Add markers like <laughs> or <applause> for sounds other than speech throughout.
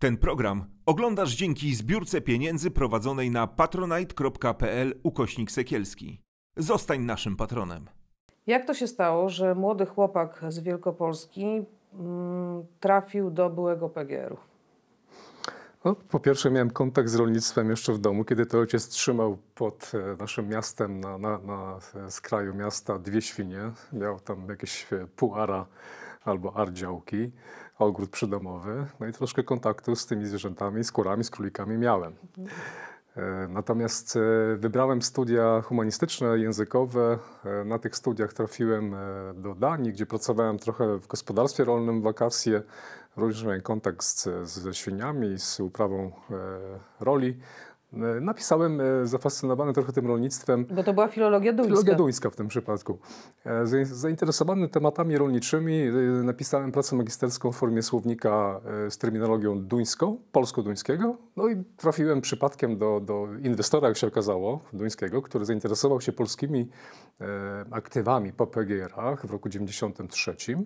Ten program oglądasz dzięki zbiórce pieniędzy prowadzonej na patronite.pl ukośnik sekielski. Zostań naszym patronem. Jak to się stało, że młody chłopak z Wielkopolski mm, trafił do byłego PGR-u? No, po pierwsze miałem kontakt z rolnictwem jeszcze w domu, kiedy to ojciec trzymał pod e, naszym miastem, na, na, na skraju miasta dwie świnie. Miał tam jakieś e, pół ara albo ar działki, ogród przydomowy. No i troszkę kontaktu z tymi zwierzętami, z kurami, z królikami miałem. E, Natomiast e, wybrałem studia humanistyczne, językowe. E, Na tych studiach trafiłem do Danii, gdzie pracowałem trochę w gospodarstwie rolnym, wakacje. Również miałem kontakt z, ze świniami, z uprawą roli. E, Napisałem, e, zafascynowany trochę tym rolnictwem, Bo to była filologia duńska. Filologia duńska w tym przypadku. E, zain- Zainteresowany tematami rolniczymi napisałem pracę magisterską w formie słownika z terminologią duńską, polsko-duńskiego. No i trafiłem przypadkiem do, do inwestora, jak się okazało, duńskiego, który zainteresował się polskimi aktywami po PGR-ach w roku 93, e,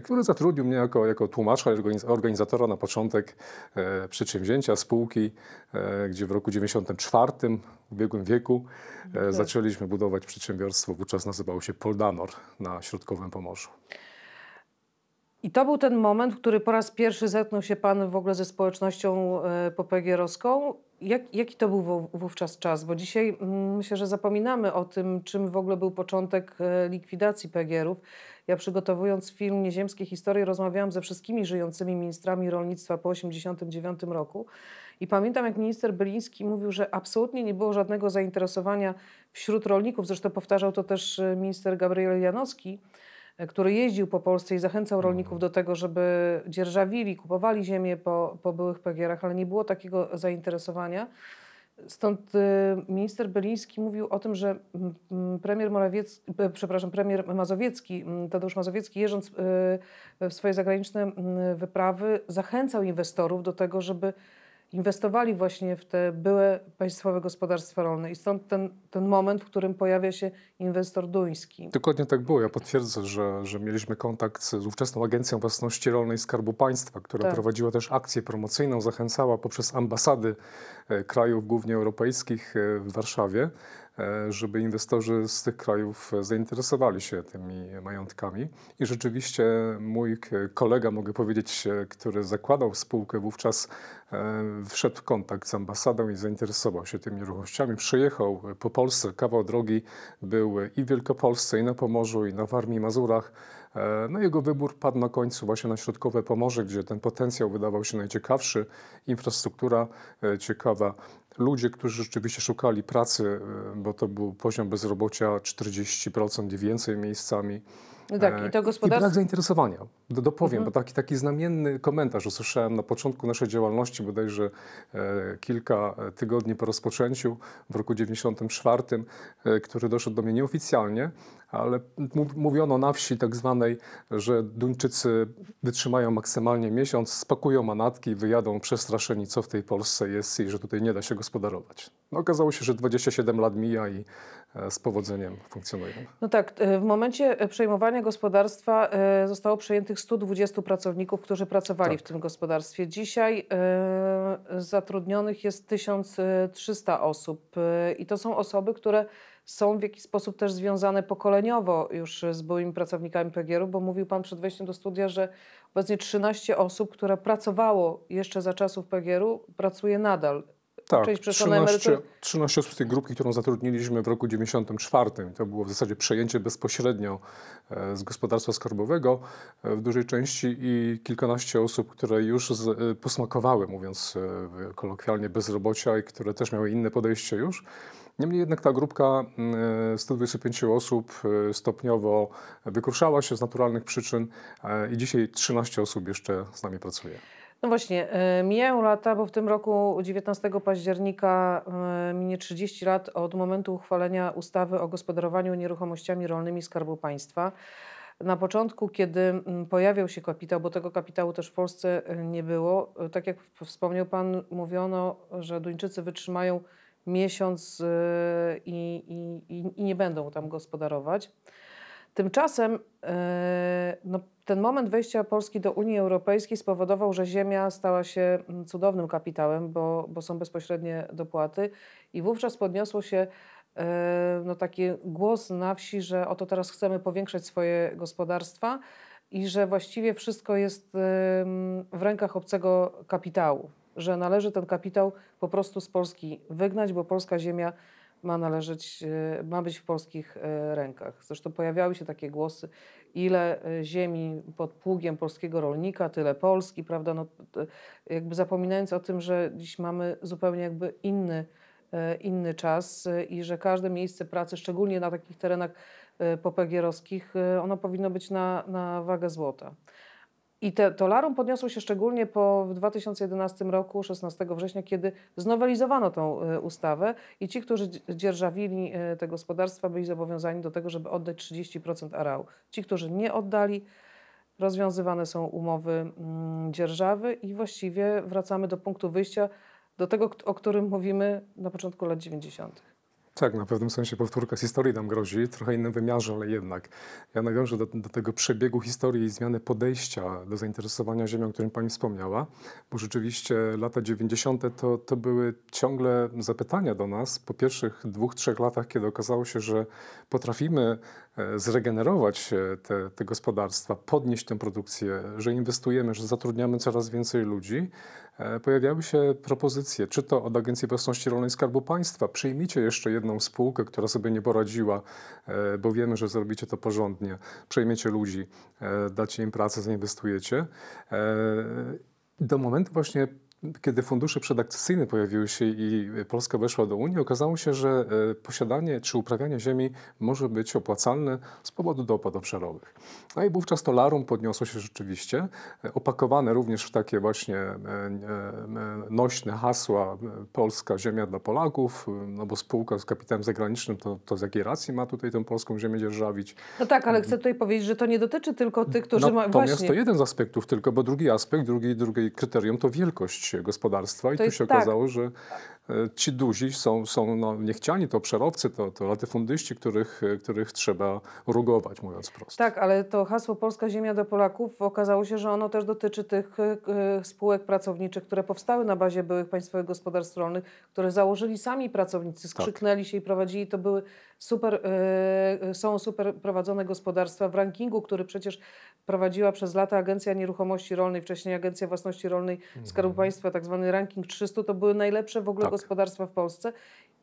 który zatrudnił mnie jako, jako tłumacza organizatora na początek e, przedsięwzięcia, spółki, e, gdzie w roku 94 w ubiegłym wieku e, zaczęliśmy budować przedsiębiorstwo, wówczas nazywało się Poldanor na środkowym Pomorzu. I to był ten moment, w który po raz pierwszy zetknął się Pan w ogóle ze społecznością popegierowską. Jak, jaki to był wów- wówczas czas? Bo dzisiaj mm, myślę, że zapominamy o tym, czym w ogóle był początek likwidacji PGR-ów. Ja przygotowując film Nieziemskie Historie rozmawiałam ze wszystkimi żyjącymi ministrami rolnictwa po 1989 roku. I pamiętam, jak minister Byliński mówił, że absolutnie nie było żadnego zainteresowania wśród rolników. Zresztą powtarzał to też e, minister Gabriel Janowski, e, który jeździł po Polsce i zachęcał rolników do tego, żeby dzierżawili, kupowali ziemię po, po byłych PGR-ach, ale nie było takiego zainteresowania. Stąd y, minister Byliński mówił o tym, że premier Morawiecki, e, przepraszam, premier Mazowiecki, Tadeusz Mazowiecki, jeżdżąc y, w swoje zagraniczne wyprawy, zachęcał inwestorów do tego, żeby inwestowali właśnie w te były państwowe gospodarstwa rolne. I stąd ten, ten moment, w którym pojawia się inwestor duński. Dokładnie tak było. Ja potwierdzę, że, że mieliśmy kontakt z ówczesną Agencją Własności Rolnej Skarbu Państwa, która Tak. prowadziła też akcję promocyjną, zachęcała poprzez ambasady e, krajów głównie europejskich e, w Warszawie, żeby inwestorzy z tych krajów e, zainteresowali się tymi majątkami. I rzeczywiście mój kolega, mogę powiedzieć, e, który zakładał spółkę wówczas, e, wszedł w kontakt z ambasadą i zainteresował się tymi nieruchomościami. Przyjechał po Polsce, kawał drogi był i w Wielkopolsce, i na Pomorzu, i na Warmii i Mazurach. E, No jego wybór padł na końcu właśnie na środkowe Pomorze, gdzie ten potencjał wydawał się najciekawszy. Infrastruktura e, ciekawa, ludzie, którzy rzeczywiście szukali pracy, e, bo to był poziom bezrobocia 40% i więcej miejscami. No tak, E, i to I brak gospodarstwo... zainteresowania. Do, dopowiem, Mhm. bo taki, taki znamienny komentarz usłyszałem na początku naszej działalności, bodajże e, kilka tygodni po rozpoczęciu w roku 94, e, który doszedł do mnie nieoficjalnie, ale mów- mówiono na wsi tak zwanej, że Duńczycy wytrzymają maksymalnie miesiąc, spakują manatki i wyjadą przestraszeni, co w tej Polsce jest i że tutaj nie da się gospodarować. No, okazało się, że 27 lat mija i e, z powodzeniem funkcjonują. No tak, e, w momencie e, przejmowania gospodarstwa e, zostało przejętych 120 pracowników, którzy pracowali Tak. w tym gospodarstwie. Dzisiaj e, zatrudnionych jest 1300 osób e, i to są osoby, które są w jakiś sposób też związane pokoleniowo już z byłymi pracownikami PGR-u, bo mówił Pan przed wejściem do studia, że obecnie 13 osób, które pracowało jeszcze za czasów PGR-u, pracuje nadal. Tak, Część przeszła na 13, emeryturę. 13 osób z tej grupki, którą zatrudniliśmy w roku 94. To było w zasadzie przejęcie bezpośrednio e, z gospodarstwa skarbowego e, w dużej części i kilkanaście osób, które już z, e, posmakowały, mówiąc kolokwialnie, bezrobocia i które też miały inne podejście już. Niemniej jednak ta grupka mm, e, 125 osób stopniowo wykruszała się z naturalnych przyczyn i dzisiaj 13 osób jeszcze z nami pracuje. No właśnie, e, mijają lata, bo w tym roku 19 października e, minie 30 lat od momentu uchwalenia ustawy o gospodarowaniu nieruchomościami rolnymi Skarbu Państwa. Na początku, kiedy mm, pojawiał się kapitał, bo tego kapitału też w Polsce e, nie było, tak jak wspomniał Pan, mówiono, że Duńczycy wytrzymają miesiąc i, i, i, nie będą tam gospodarować. Tymczasem no, ten moment wejścia Polski do Unii Europejskiej spowodował, że ziemia stała się mm, cudownym kapitałem, bo, bo są bezpośrednie dopłaty i wówczas podniosło się e, no, taki głos na wsi, że oto teraz chcemy powiększać swoje gospodarstwa i że właściwie wszystko jest w rękach obcego kapitału, że należy ten kapitał po prostu z Polski wygnać, bo polska ziemia ma należeć, e, ma być w polskich e, rękach. Zresztą pojawiały się takie głosy, ile e, ziemi pod pługiem polskiego rolnika, tyle Polski, prawda? No, jakby zapominając o tym, że dziś mamy zupełnie jakby inny, e, inny czas e, i że każde miejsce pracy, szczególnie na takich terenach popegierowskich, ono powinno być na, na wagę złota. I te, to larum podniosło się szczególnie po w 2011 roku, 16 września, kiedy znowelizowano tą e, ustawę i ci, którzy dzi- dzierżawili e, te gospodarstwa, byli zobowiązani do tego, żeby oddać 30% areału. Ci, którzy nie oddali, rozwiązywane są umowy mm, dzierżawy i właściwie wracamy do punktu wyjścia, do tego, o którym mówimy na początku lat 90. Tak, na pewnym sensie powtórka z historii nam grozi, trochę innym wymiarze, ale jednak. Ja nawiążę do, do tego przebiegu historii i zmiany podejścia do zainteresowania ziemią, o którym Pani wspomniała, bo rzeczywiście lata 90. To, to były ciągle zapytania do nas po pierwszych dwóch, trzech latach, kiedy okazało się, że potrafimy zregenerować e, te, te gospodarstwa, podnieść tę produkcję, że inwestujemy, że zatrudniamy coraz więcej ludzi. E, Pojawiały się propozycje, czy to od Agencji Własności Rolnej Skarbu Państwa, przyjmijcie jeszcze jedną spółkę, która sobie nie poradziła, e, bo wiemy, że zrobicie to porządnie, przejmiecie ludzi, e, dacie im pracę, zainwestujecie. E, Do momentu właśnie, kiedy fundusze przedakcesyjne pojawiły się i Polska weszła do Unii, okazało się, że e, posiadanie czy uprawianie ziemi może być opłacalne z powodu dopłat obszarowych. No i wówczas to larum podniosło się rzeczywiście, e, opakowane również w takie właśnie e, nośne hasła Polska ziemia dla Polaków, no bo spółka z kapitałem zagranicznym to, to z jakiej racji ma tutaj tę polską ziemię dzierżawić. No tak, ale chcę tutaj powiedzieć, że to nie dotyczy tylko tych, którzy mają Natomiast właśnie... to jeden z aspektów tylko, bo drugi aspekt, drugi, drugi kryterium to wielkość gospodarstwa i To tu się tak. okazało, że ci duzi są, są no, niechciani, to obszarowcy, to, to latyfundyści, których, e, których trzeba rugować, mówiąc prosto. Tak, ale to hasło Polska Ziemia do Polaków okazało się, że ono też dotyczy tych e, e, spółek pracowniczych, które powstały na bazie byłych państwowych gospodarstw rolnych, które założyli sami pracownicy, skrzyknęli się i prowadzili. To były super, e, e, są super prowadzone gospodarstwa. W rankingu, który przecież prowadziła przez lata Agencja Nieruchomości Rolnej, wcześniej Agencja Własności Rolnej Skarbu Państwa, tak zwany ranking 300, to były najlepsze w ogóle Tak. Gospodarstwa w Polsce.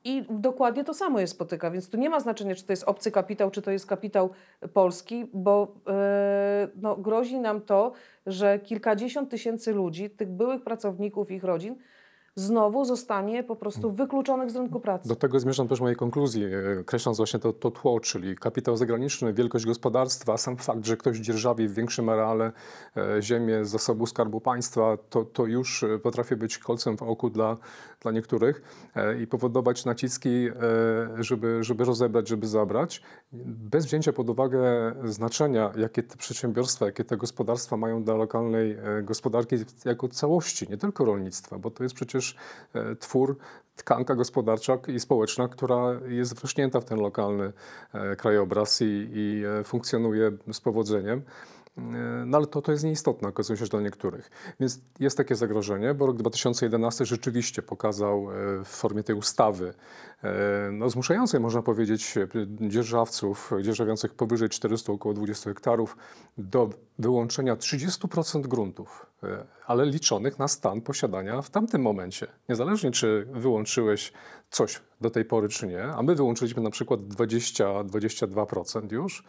I dokładnie to samo je spotyka, więc tu nie ma znaczenia, czy to jest obcy kapitał, czy to jest kapitał polski, bo e, no, grozi nam to, że kilkadziesiąt tysięcy ludzi, tych byłych pracowników ich rodzin, znowu zostanie po prostu wykluczonych z rynku pracy. Do tego zmierzam też mojej konkluzji, e, kreśląc właśnie to, to tło, czyli kapitał zagraniczny, wielkość gospodarstwa, sam fakt, że ktoś dzierżawi w większym areale e, ziemię z zasobu Skarbu Państwa, to, to już e, potrafi być kolcem w oku dla, dla niektórych i powodować naciski, żeby, żeby rozebrać, żeby zabrać, bez wzięcia pod uwagę znaczenia, jakie te przedsiębiorstwa, jakie te gospodarstwa mają dla lokalnej gospodarki jako całości, nie tylko rolnictwa, bo to jest przecież e, twór, tkanka gospodarcza i społeczna, która jest wrośnięta w ten lokalny e, krajobraz i, i e, funkcjonuje z powodzeniem. E, No ale to, to jest nieistotne, okazuje się, że dla niektórych. Więc jest takie zagrożenie, bo rok 2011 rzeczywiście pokazał w formie tej ustawy, no zmuszającej można powiedzieć e, dzierżawców, dzierżawiących powyżej 400, około 20 hektarów, do wyłączenia 30% gruntów, e, ale liczonych na stan posiadania w tamtym momencie. Niezależnie czy wyłączyłeś coś do tej pory, czy nie, a my wyłączyliśmy na przykład 20-22% już,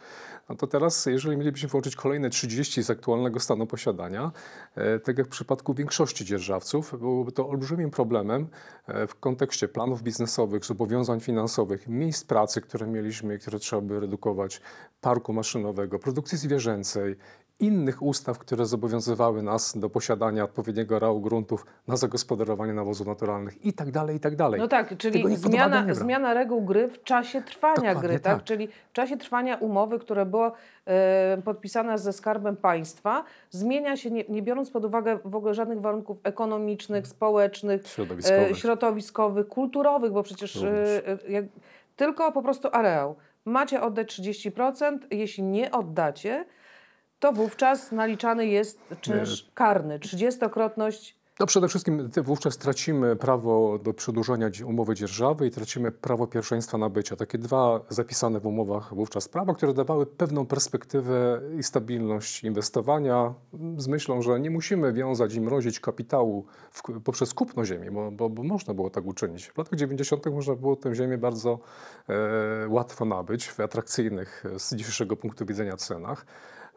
no to teraz, jeżeli mielibyśmy wyłączyć kolejne 30 z aktualnego stanu posiadania, e, tak jak w przypadku większości dzierżawców, byłoby to olbrzymim problemem e, w kontekście planów biznesowych, zobowiązań finansowych, miejsc pracy, które mieliśmy i które trzeba by redukować, parku maszynowego, produkcji zwierzęcej, innych ustaw, które zobowiązywały nas do posiadania odpowiedniego areału gruntów na zagospodarowanie nawozów naturalnych i tak dalej, i tak dalej. No tak, czyli zmiana, zmiana reguł gry w czasie trwania Dokładnie gry, tak? tak. Czyli w czasie trwania umowy, która była e, podpisana ze Skarbem Państwa, zmienia się, nie, nie biorąc pod uwagę w ogóle żadnych warunków ekonomicznych, społecznych, Środowiskowych. e, środowiskowych, kulturowych, bo przecież jak, tylko po prostu areał. macie oddać 30%, jeśli nie oddacie, to wówczas naliczany jest czynsz karny, 30-krotność No przede wszystkim wówczas tracimy prawo do przedłużenia umowy dzierżawy i tracimy prawo pierwszeństwa nabycia. Takie dwa zapisane w umowach wówczas prawa, które dawały pewną perspektywę i stabilność inwestowania z myślą, że nie musimy wiązać i mrozić kapitału w, poprzez kupno ziemi, bo, bo, bo można było tak uczynić. W latach 90. można było tę ziemię bardzo e, łatwo nabyć w atrakcyjnych e, z dzisiejszego punktu widzenia cenach.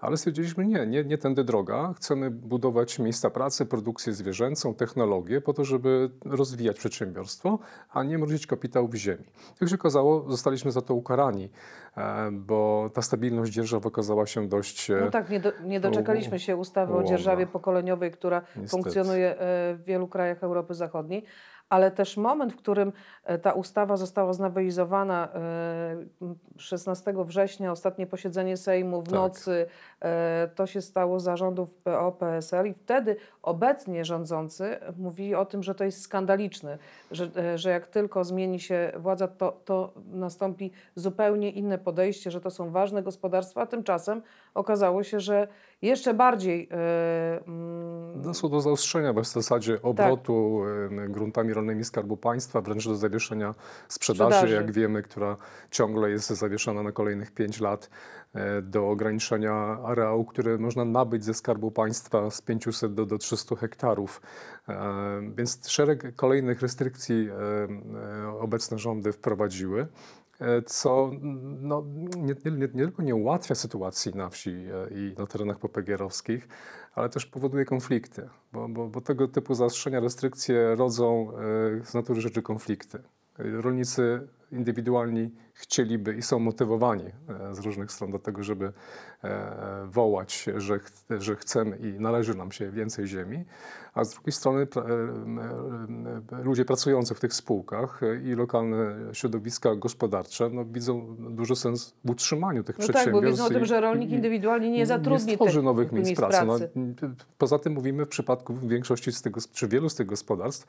Ale stwierdziliśmy, nie, nie, nie tędy droga. Chcemy budować miejsca pracy, produkcję zwierzęcą, technologię po to, żeby rozwijać przedsiębiorstwo, a nie mrozić kapitału w ziemi. Jak się okazało, zostaliśmy za to ukarani, e, bo ta stabilność dzierżaw okazała się dość... e, No tak, nie, do, nie doczekaliśmy się ustawy o dzierżawie pokoleniowej, która Niestety. funkcjonuje e, w wielu krajach Europy Zachodniej, ale też moment, w którym e, ta ustawa została znowelizowana e, 16 września, ostatnie posiedzenie Sejmu w Tak. nocy, e, to się stało za rządów PO-PSL i wtedy obecnie rządzący mówili o tym, że to jest skandaliczne, że, e, że jak tylko zmieni się władza, to, to nastąpi zupełnie inne podejście, że to są ważne gospodarstwa, a tymczasem okazało się, że jeszcze bardziej e, mm, Doszło do zaostrzenia w zasadzie obrotu em, gruntami rolnymi Skarbu Państwa, wręcz do zawieszenia sprzedaży, Sprzedaży. jak wiemy, która ciągle jest zawieszona na kolejnych 5 lat, e, do ograniczenia areału, które można nabyć ze Skarbu Państwa z 500 do, do 300 hektarów. E, Więc szereg kolejnych restrykcji e, e, obecne rządy wprowadziły e, co no, nie, nie, nie tylko nie ułatwia sytuacji na wsi e, i na terenach popegierowskich, ale też powoduje konflikty, bo, bo, bo tego typu zaostrzenia, restrykcje rodzą e, z natury rzeczy konflikty. E, Rolnicy indywidualni chcieliby i są motywowani e, z różnych stron do tego, żeby e, wołać, że, ch że chcemy i należy nam się więcej ziemi, a z drugiej strony e, ludzie pracujący w tych spółkach i lokalne środowiska gospodarcze no, widzą duży sens w utrzymaniu tych No tak, bo przedsiębiorstw. wiedzą o tym, że rolnik indywidualnie nie zatrudni nie stworzy tych nowych miejsc pracy. No, pracy. poza tym mówimy w przypadku większości z tego, czy wielu z tych gospodarstw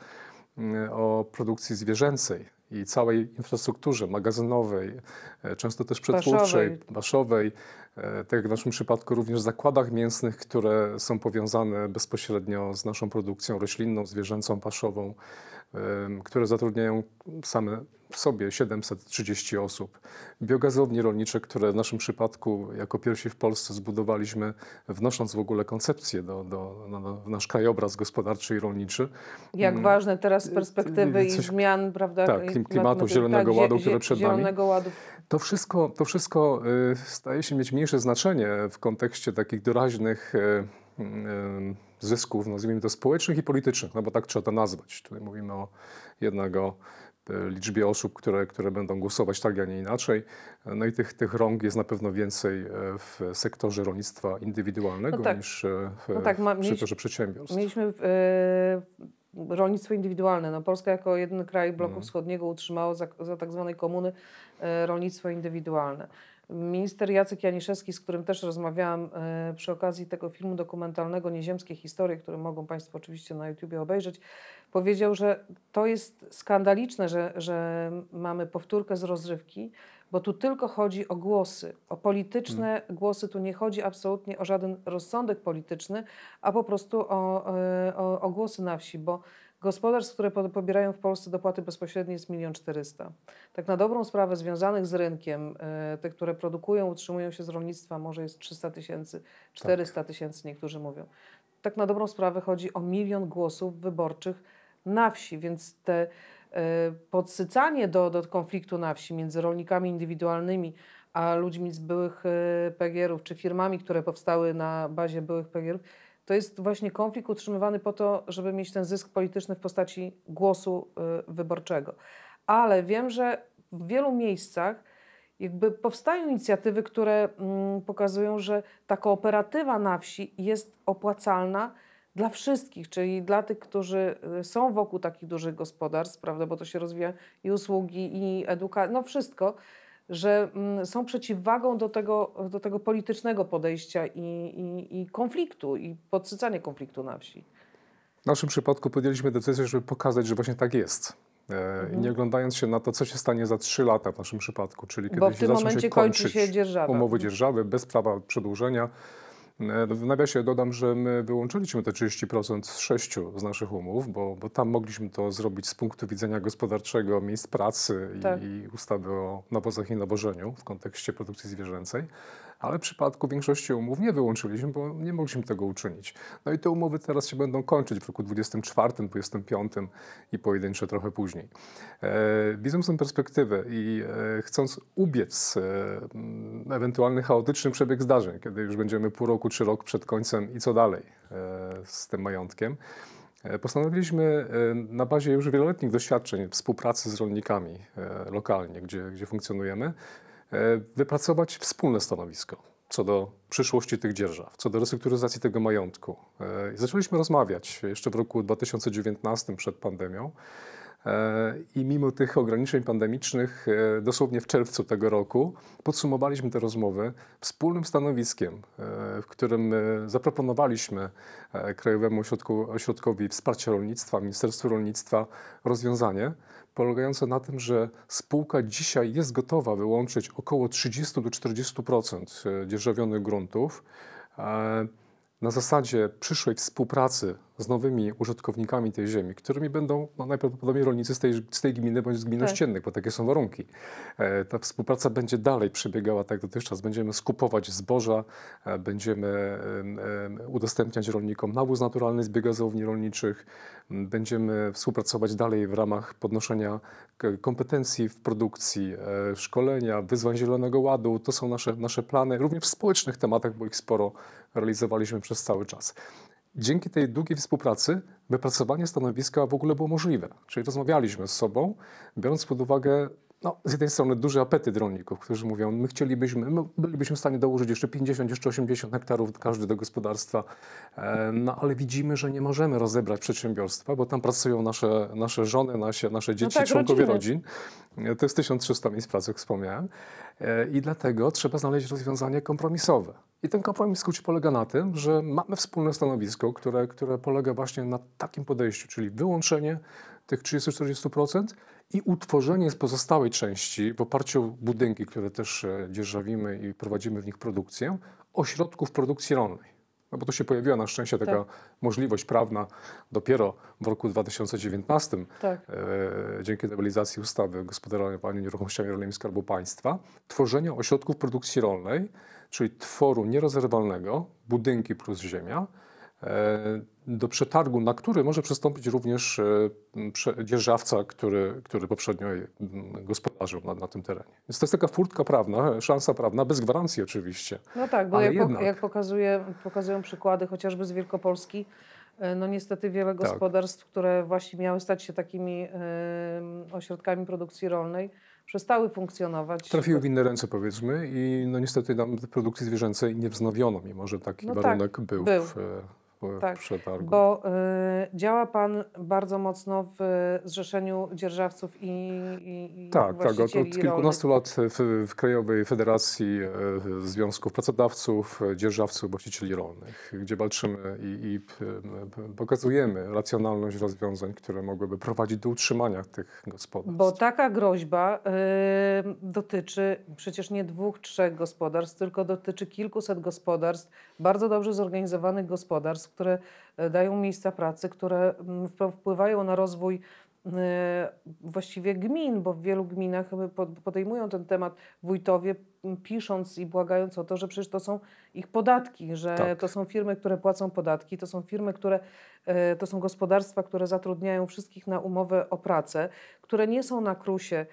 o produkcji zwierzęcej i całej infrastrukturze magazynowej, e, często też przetwórczej, paszowej, e, tak jak w naszym przypadku również zakładach mięsnych, które są powiązane bezpośrednio z naszą produkcją roślinną, zwierzęcą, paszową, em, które zatrudniają same w sobie 730 osób. Biogazownie rolnicze, które w naszym przypadku jako pierwsi w Polsce zbudowaliśmy, wnosząc w ogóle koncepcję do, do, na, na nasz krajobraz gospodarczy i rolniczy. Jak Mm. ważne teraz z perspektywy i Coś- zmian, prawda? tak, i klim- klimatu- klimatu, Zielonego zie- Ładu, które przed nami. Ładu. To wszystko, to wszystko y, staje się mieć mniejsze znaczenie w kontekście takich doraźnych y, y, zysków, nazwijmy to społecznych i politycznych, no bo tak trzeba to nazwać. Tutaj mówimy o jednego liczbie osób, które, które będą głosować tak, a nie inaczej. No i tych, tych rąk jest na pewno więcej w sektorze rolnictwa indywidualnego No tak. niż w, No tak, ma- w sektorze przedsiębiorstw. Mieliśmy e, rolnictwo indywidualne. No, Polska jako jeden kraj bloku Mhm. wschodniego utrzymało za, za tak zwanej komuny e, rolnictwo indywidualne. Minister Jacek Janiszewski, z którym też rozmawiałam e, przy okazji tego filmu dokumentalnego Nieziemskie historie, który mogą Państwo oczywiście na YouTubie obejrzeć, powiedział, że to jest skandaliczne, że, że mamy powtórkę z rozrywki, bo tu tylko chodzi o głosy, o polityczne głosy. Tu nie chodzi absolutnie o żaden rozsądek polityczny, a po prostu o, e, o, o głosy na wsi, bo gospodarstw, które po- pobierają w Polsce dopłaty bezpośrednie jest milion czterysta. Tak na dobrą sprawę związanych z rynkiem, e, te, które produkują, utrzymują się z rolnictwa, może jest 300 tysięcy, 400 tysięcy niektórzy mówią. Tak na dobrą sprawę chodzi o milion głosów wyborczych na wsi, więc te podsycanie do, do konfliktu na wsi między rolnikami indywidualnymi a ludźmi z byłych e, PGR-ów, czy firmami, które powstały na bazie byłych PGR-ów, to jest właśnie konflikt utrzymywany po to, żeby mieć ten zysk polityczny w postaci głosu y, wyborczego. Ale wiem, że w wielu miejscach jakby powstają inicjatywy, które mm, pokazują, że ta kooperatywa na wsi jest opłacalna dla wszystkich, czyli dla tych, którzy y, są wokół takich dużych gospodarstw, prawda, bo to się rozwija i usługi, i edukacja, no wszystko, że mm, są przeciwwagą do tego, do tego politycznego podejścia i, i, i konfliktu, i podsycania konfliktu na wsi. W naszym przypadku podjęliśmy decyzję, żeby pokazać, że właśnie tak jest. E, I nie oglądając się na to, co się stanie za 3 lata w naszym przypadku, czyli kiedy Bo w się tym zaczną się kończy kończyć się dzierżawa. umowy dzierżawy bez prawa przedłużenia. E, W nawiasie dodam, że my wyłączyliśmy te 30% z sześciu z naszych umów, bo, bo tam mogliśmy to zrobić z punktu widzenia gospodarczego, miejsc pracy i, Tak. i ustawy o nawozach i nawożeniu w kontekście produkcji zwierzęcej. Ale w przypadku większości umów nie wyłączyliśmy, bo nie mogliśmy tego uczynić. No i te umowy teraz się będą kończyć w roku 24, 25 i pojedyncze trochę później. E, widząc tę perspektywę i e, chcąc ubiec e, ewentualny chaotyczny przebieg zdarzeń, kiedy już będziemy pół roku czy rok przed końcem i co dalej e, z tym majątkiem, e, postanowiliśmy e, na bazie już wieloletnich doświadczeń współpracy z rolnikami e, lokalnie, gdzie, gdzie funkcjonujemy, wypracować wspólne stanowisko co do przyszłości tych dzierżaw, co do restrukturyzacji tego majątku. E, Zaczęliśmy rozmawiać jeszcze w roku 2019 przed pandemią. E, I mimo tych ograniczeń pandemicznych, e, dosłownie w czerwcu tego roku, podsumowaliśmy te rozmowy wspólnym stanowiskiem, e, w którym e, zaproponowaliśmy e, Krajowemu Ośrodku, Ośrodkowi Wsparcia Rolnictwa, Ministerstwu Rolnictwa rozwiązanie polegające na tym, że spółka dzisiaj jest gotowa wyłączyć około 30 do 40% e, dzierżawionych gruntów e, na zasadzie przyszłej współpracy z nowymi użytkownikami tej ziemi, którymi będą no, najprawdopodobniej rolnicy z tej, z tej gminy bądź z gmin Tak. ościennych, bo takie są warunki. E, ta współpraca będzie dalej przebiegała tak jak dotychczas. Będziemy skupować zboża, e, będziemy em, em, udostępniać rolnikom nawóz naturalny z biogazowni rolniczych, będziemy współpracować dalej w ramach podnoszenia kompetencji w produkcji, e, szkolenia, wyzwań Zielonego Ładu. To są nasze, nasze plany, również w społecznych tematach, bo ich sporo realizowaliśmy przez cały czas. Dzięki tej długiej współpracy wypracowanie stanowiska w ogóle było możliwe. Czyli rozmawialiśmy z sobą, biorąc pod uwagę no, z jednej strony duży apetyt rolników, którzy mówią, my chcielibyśmy, my bylibyśmy w stanie dołożyć jeszcze 50, jeszcze 80 hektarów każdy do gospodarstwa, e, no ale widzimy, że nie możemy rozebrać przedsiębiorstwa, bo tam pracują nasze, nasze żony, nasze, nasze dzieci, tak, członkowie rodziny. rodzin. E, To jest 1300 miejsc pracy, jak wspomniałem. E, I dlatego trzeba znaleźć rozwiązanie kompromisowe. I ten kompromis w skrócie polega na tym, że mamy wspólne stanowisko, które, które polega właśnie na takim podejściu, czyli wyłączenie tych 30-40% i utworzenie z pozostałej części, w oparciu o budynki, które też e, dzierżawimy i prowadzimy w nich produkcję, ośrodków produkcji rolnej. No bo to się pojawiła na szczęście taka Tak. możliwość prawna dopiero w roku 2019, Tak. e, dzięki nowelizacji ustawy o gospodarowaniu nieruchomościami rolnymi Skarbu Państwa, tworzenia ośrodków produkcji rolnej, czyli tworu nierozerwalnego, budynki plus ziemia, do przetargu, na który może przystąpić również e, dzierżawca, który, który poprzednio m, gospodarzył na, na tym terenie. Więc to jest taka furtka prawna, szansa prawna, bez gwarancji oczywiście. No tak, bo jak, jednak. jak pokazuje, pokazują przykłady chociażby z Wielkopolski, e, no niestety wiele Tak. gospodarstw, które właśnie miały stać się takimi ośrodkami produkcji rolnej, przestały funkczonować. Trafiły w inne ręce powiedzmy i no niestety nam produkcji zwierzęcej nie wznowiono, mimo że taki No tak, warunek był, był. w, w, Tak, przetargu. Bo y, działa Pan bardzo mocno w Zrzeszeniu Dzierżawców i, i, i Tak, tak. Od, od kilkunastu lat w, w Krajowej Federacji e, Związków Pracodawców, e, Dzierżawców, Właścicieli Rolnych, gdzie walczymy i, i m, pokazujemy racjonalność rozwiązań, które mogłyby prowadzić do utrzymania tych gospodarstw. Bo taka groźba y, dotyczy przecież nie dwóch, trzech gospodarstw, tylko dotyczy kilkuset gospodarstw, bardzo dobrze zorganizowanych gospodarstw, które y, dają miejsca pracy, które mm, wpł- wpływają na rozwój y, właściwie gmin, bo w wielu gminach pod- podejmują ten temat wójtowie, pisząc i błagając o to, że przecież to są ich podatki, że Tak. to są firmy, które płacą podatki, to są firmy, które, to są gospodarstwa, które zatrudniają wszystkich na umowę o pracę, które nie są na krusie,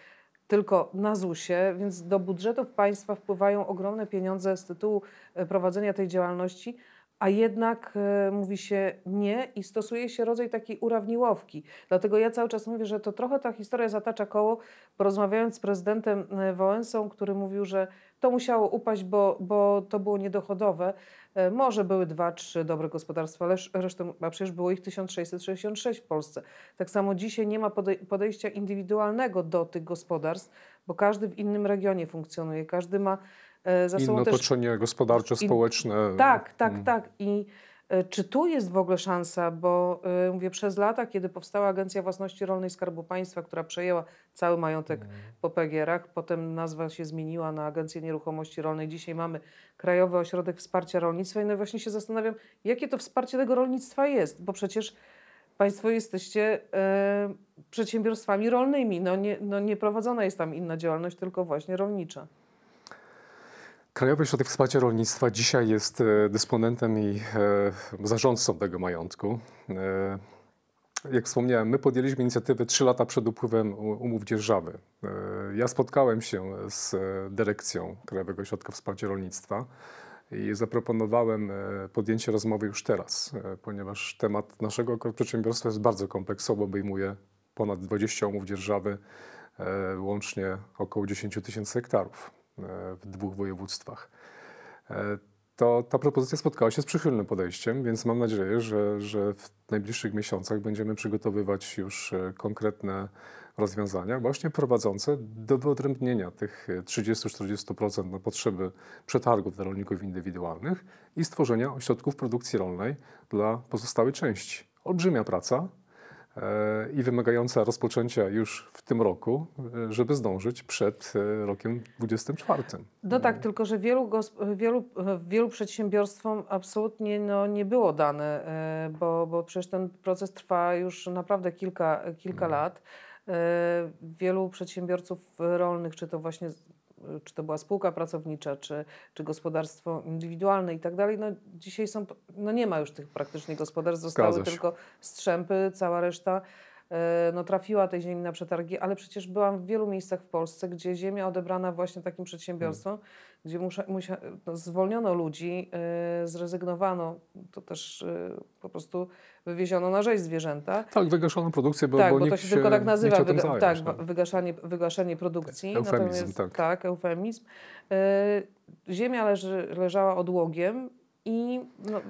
tylko na ZUS-ie, więc do budżetów państwa wpływają ogromne pieniądze z tytułu e, prowadzenia tej działalności, a jednak e, mówi się nie i stosuje się rodzaj takiej urawniłowki. Dlatego ja cały czas mówię, że to trochę ta historia zatacza koło, bo rozmawiając z prezydentem e, Wałęsą, który mówił, że to musiało upaść, bo, bo to było niedochodowe. E, Może były dwa, trzy dobre gospodarstwa, ale sz- resztę, a przecież było ich 1666 w Polsce. Tak samo dzisiaj nie ma podej- podejścia indywidualnego do tych gospodarstw, bo każdy w innym regionie funkcjonuje, każdy ma za Inne też otoczenie gospodarcze, in- społeczne. tak, tak, mm, tak. I E, Czy tu jest w ogóle szansa, bo e, mówię, przez lata, kiedy powstała Agencja Własności Rolnej Skarbu Państwa, która przejęła cały majątek po PGR-ach, potem nazwa się zmieniła na Agencję Nieruchomości Rolnej. Dzisiaj mamy Krajowy Ośrodek Wsparcia Rolnictwa i no właśnie się zastanawiam, jakie to wsparcie tego rolnictwa jest, bo przecież Państwo jesteście e, przedsiębiorstwami rolnymi, no nie, no nie prowadzona jest tam inna działalność, tylko właśnie rolnicza. Krajowy Ośrodek Wsparcia Rolnictwa dzisiaj jest e, dysponentem i e, zarządcą tego majątku. E, Jak wspomniałem, my podjęliśmy inicjatywę 3 lata przed upływem umów dzierżawy. Ja spotkałem się z dyrekcją Krajowego Ośrodka Wsparcia Rolnictwa i zaproponowałem podjęcie rozmowy już teraz, ponieważ temat naszego przedsiębiorstwa jest bardzo kompleksowo, obejmuje ponad 20 umów dzierżawy, łącznie około 10 tysięcy hektarów w dwóch województwach. E, To ta propozycja spotkała się z przychylnym podejściem, więc mam nadzieję, że, że w najbliższych miesiącach będziemy przygotowywać już e, konkretne rozwiązania, właśnie prowadzące do wyodrębnienia tych e, 30-40% na potrzeby przetargów dla rolników indywidualnych i stworzenia ośrodków produkcji rolnej dla pozostałej części. Olbrzymia praca e, i wymagająca rozpoczęcia już w tym roku, żeby zdążyć przed e, rokiem 24. No tak, tylko że wielu, wielu, wielu przedsiębiorstwom absolutnie no, nie było dane, e, bo, bo przecież ten proces trwa już naprawdę kilka, kilka lat. E, Wielu przedsiębiorców rolnych, czy to właśnie czy to była spółka pracownicza, czy, czy gospodarstwo indywidualne i tak dalej, no dzisiaj są, no nie ma już tych praktycznie gospodarstw, zostały tylko strzępy, cała reszta no, trafiła tej ziemi na przetargi, ale przecież byłam w wielu miejscach w Polsce, gdzie ziemia odebrana właśnie takim przedsiębiorstwom, gdzie musza, musia, no, zwolniono ludzi, e, zrezygnowano, to też e, po prostu wywieziono na rzeź zwierzęta. Tak, wygaszono produkcję, bo, tak, bo bo to nikt się tylko tak nazywa, wyga- zająć, tak, wa- wygaszanie, wygaszanie produkcji. Eufemizm, natomiast, tak. tak, eufemizm. E, ziemia leży, leżała odłogiem i no,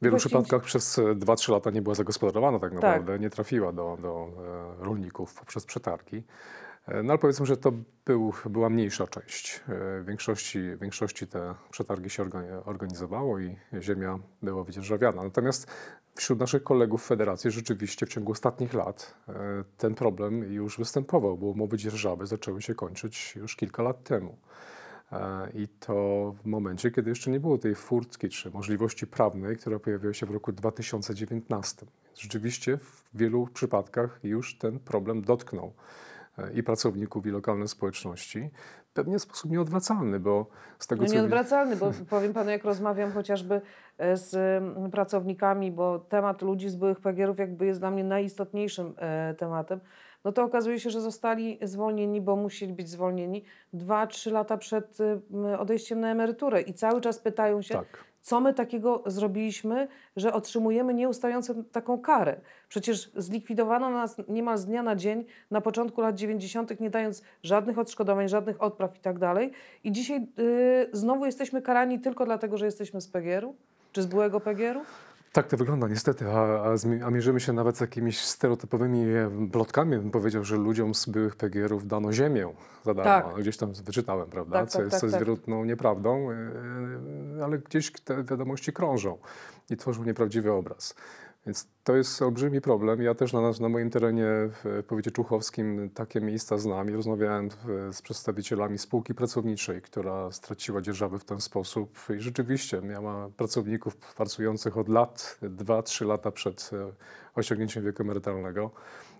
W wielu przypadkach przez e, 2-3 lata nie była zagospodarowana tak naprawdę, nie trafiła do, do e, rolników poprzez przetargi. E, No ale powiedzmy, że to był, była mniejsza część. E, W większości, w większości te przetargi się organi- organizowało i ziemia była wydzierżawiana. Natomiast wśród naszych kolegów w federacji rzeczywiście w ciągu ostatnich lat e, ten problem już występował, bo umowy dzierżawy zaczęły się kończyć już kilka lat temu. E, I to w momencie, kiedy jeszcze nie było tej furtki czy możliwości prawnej, która pojawiła się w roku 2019. Więc rzeczywiście w wielu przypadkach już ten problem dotknął e, i pracowników, i lokalne społeczności. Pewnie w sposób nieodwracalny, bo z tego No co... nieodwracalny, bo powiem panu, jak rozmawiam chociażby e, z pracownikami, bo temat ludzi z byłych PGR-ów jakby jest dla mnie najistotniejszym tematem, no to okazuje się, że zostali zwolnieni, bo musieli być zwolnieni dwa, trzy lata przed m, odejściem na emeryturę i cały czas pytają się, Tak. co my takiego zrobiliśmy, że otrzymujemy nieustającą taką karę. Przecież zlikwidowano nas niemal z dnia na dzień na początku lat 90., nie dając żadnych odszkodowań, żadnych odpraw i tak dalej. I dzisiaj y, znowu jesteśmy karani tylko dlatego, że jesteśmy z PGR-u? Czy z byłego PGR-u? Tak to wygląda niestety, a, a, a mierzymy się nawet z jakimiś stereotypowymi e, plotkami. Bym powiedział, że ludziom z byłych PGR-ów dano ziemię za darmo. Tak. Gdzieś tam wyczytałem, prawda? Tak, co tak, jest, tak, co jest tak. wierutną nieprawdą, e, ale gdzieś te wiadomości krążą i tworzą nieprawdziwy obraz. Więc to jest olbrzymi problem. Ja też na, na moim terenie w powiecie człuchowskim takie miejsca znam i rozmawiałem z przedstawicielami spółki pracowniczej, która straciła dzierżawy w ten sposób i rzeczywiście miała pracowników pracujących od lat, 2-3 lata przed e, osiągnięciem wieku emerytalnego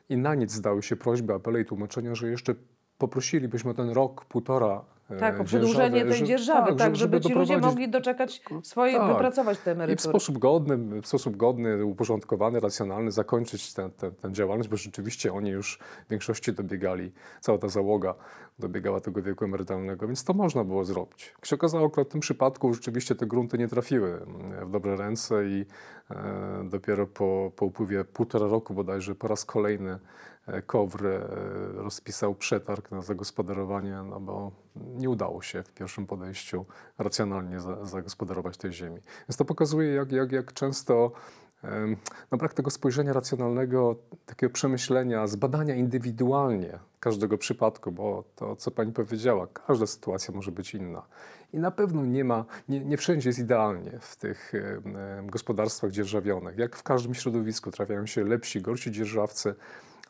i na nic zdały się prośby, apele i tłumaczenia, że jeszcze poprosilibyśmy o ten rok, półtora e, Tak, o przedłużenie tej dzierżawy, tak, żeby, ci ludzie mogli doczekać swoje, Tak. wypracować te i w emerytury. sposób godny, w sposób godny, uporządkowany, racjonalny zakończyć tę działalność, bo rzeczywiście oni już w większości dobiegali, cała ta załoga dobiegała tego wieku emerytalnego, więc to można było zrobić. Jak się okazało, akurat w tym przypadku rzeczywiście te grunty nie trafiły mm, w dobre ręce i e, dopiero po, po upływie półtora roku bodajże po raz kolejny e, KOWR e, rozpisał przetarg na zagospodarowanie, no bo nie udało się w pierwszym podejściu racjonalnie za, zagospodarować tej ziemi. Więc to pokazuje, jak, jak, jak często no brak tego spojrzenia racjonalnego, takiego przemyślenia, zbadania indywidualnie każdego przypadku, bo to, co pani powiedziała, każda sytuacja może być inna. I na pewno nie ma, nie, nie wszędzie jest idealnie w tych gospodarstwach dzierżawionych. Jak w każdym środowisku trafiają się lepsi, gorsi dzierżawcy,